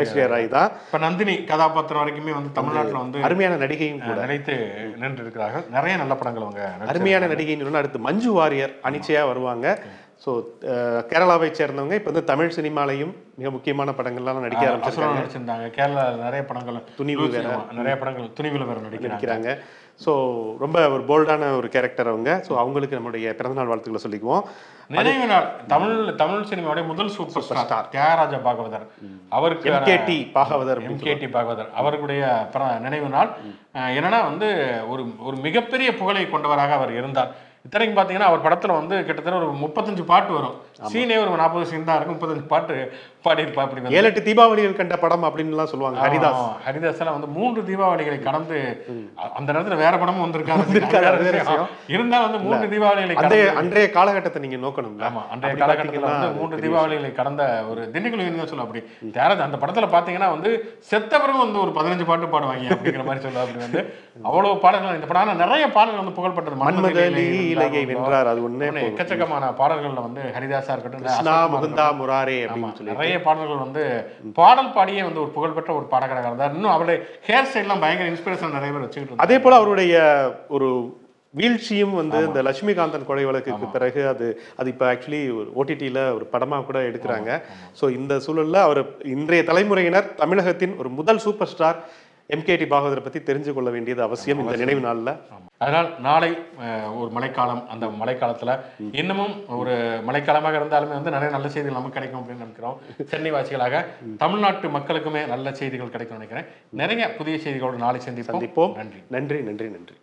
ஐஸ்வர்யா
ராய். தான்.
இப்ப நந்தினி கதாபாத்திரம் வரைக்குமே வந்து தமிழ்நாட்டுல வந்து
அருமையான நடிகையும் கூட.
நினைத்து நின்று இருக்கிறார்கள் நிறைய நல்ல படங்கள் அவங்க.
அருமையான நடிகைன்னு அடுத்து மஞ்சு வாரியர் அனிச்சையா வருவாங்க. ஸோ கேரளாவை சேர்ந்தவங்க. இப்போ வந்து தமிழ் சினிமாலையும் மிக முக்கியமான படங்கள்லாம் நடிக்க ஆரம்பிச்சிருக்காங்க.
நடிச்சிருந்தாங்க. கேரளா நிறைய படங்கள்
துணிவு வேற.
நிறைய படங்கள் துணிவுல வேற நடிக்கிறாங்க.
நடிக்கிறாங்க. ஸோ ரொம்ப ஒரு போல்டான ஒரு கேரக்டர் அவங்க. ஸோ அவங்களுக்கு நம்முடைய பிறந்தநாள் வாழ்த்துக்களை சொல்லிக்குவோம்.
நினைவு நாள். தமிழ் தமிழ் சினிமாவுடைய முதல் சூப்பர் ஸ்டார் தியாகராஜ பாகவதர். அவருக்கு
எம்கேடி பாகவதர்
எம்கேடி பாகவதர். அவர்களுடைய பிற- நினைவு நாள். என்னன்னா வந்து ஒரு ஒரு மிகப்பெரிய புகழை கொண்டவராக அவர் இருந்தார். இத்தனைக்கும் பார்த்தீங்கன்னா அவர் படத்துல வந்து கிட்டத்தட்ட ஒரு முப்பத்தஞ்சு பாட்டு வரும். சீனே ஒரு நாற்பது சீன் தான் இருக்கும் முப்பத்தஞ்சு பாட்டு பாடியிருப்பா. அப்படி
ஏழு எட்டு தீபாவளிகள் கண்ட படம் அப்படின்லாம் சொல்லுவாங்க. ஹரிதாஸ்.
ஹரிதாஸ் எல்லாம் வந்து மூன்று தீபாவளிகளை கடந்து அந்த நேரத்துல வேற படமும் *laughs* விஷயம். இருந்தாலும் வந்து மூன்று தீபாவளிகளை கடந்து
அன்றைய காலகட்டத்தை நீங்க நோக்கணும்ல.
ஆமா. அன்றைய காலகட்டத்தில் வந்து மூன்று தீபாவளிகளை கடந்த ஒரு திண்டுக்கல் யூனியன் சொல்ல அப்படி யாராவது அந்த படத்துல பாத்தீங்கன்னா வந்து செத்த பிறகு வந்து ஒரு பதினஞ்சு பாட்டு பாடுவாங்க அப்படிங்கிற மாதிரி சொல்ல அப்படி வந்து அவ்வளவு பாடல்கள் இந்த படம். நிறைய பாடல்கள் வந்து புகழ்பெற்றது
மன்மத
மன்மத
லீலையை வென்றார். அது
இன்னும் எக்கச்சக்கமான பாடல்கள்ல வந்து ஹரிதாஸா இருக்கட்டும்
கிருஷ்ணா
குமார்
முகுந்தா முராரே அப்படின்னு சொல்லி
நிறைய பாடல்கள் வந்து பாடல் பாடியே வந்து ஒரு புகழ்பெற்ற ஒரு பாடகராக இருந்தார். இன்னும் அவருடைய ஹேர் ஸ்டைல்லாம் பயங்கர இன்ஸ்பிரேஷன் நிறைய பேர் வச்சுக்கிட்டு
அதே போல அவருடைய ஒரு வீழ்ச்சியும் வந்து இந்த லட்சுமிகாந்தன் கொலை வழக்குக்கு பிறகு அது அது இப்போ ஆக்சுவலி ஒரு ஓடிடியில் ஒரு படமாக கூட எடுக்கிறாங்க. ஸோ இந்த சூழல்ல அவர் இன்றைய தலைமுறையினர் தமிழகத்தின் ஒரு முதல் சூப்பர் ஸ்டார் எம்கேடி பாகவதரை பத்தி தெரிஞ்சு கொள்ள வேண்டியது அவசியம் இந்த நினைவு நாள்ல.
அதனால் நாளை ஒரு மழைக்காலம் அந்த மழைக்காலத்துல இன்னமும் ஒரு மழைக்காலமாக இருந்தாலுமே வந்து நிறைய நல்ல செய்திகள் நமக்கு கிடைக்கும் அப்படின்னு நினைக்கிறோம். சென்னை வாசிகளாக தமிழ்நாட்டு மக்களுக்குமே நல்ல செய்திகள் கிடைக்கும் நினைக்கிறேன். நிறைய புதிய செய்திகளோடு நாளை
சந்திப்போம்.
நன்றி.
நன்றி நன்றி நன்றி.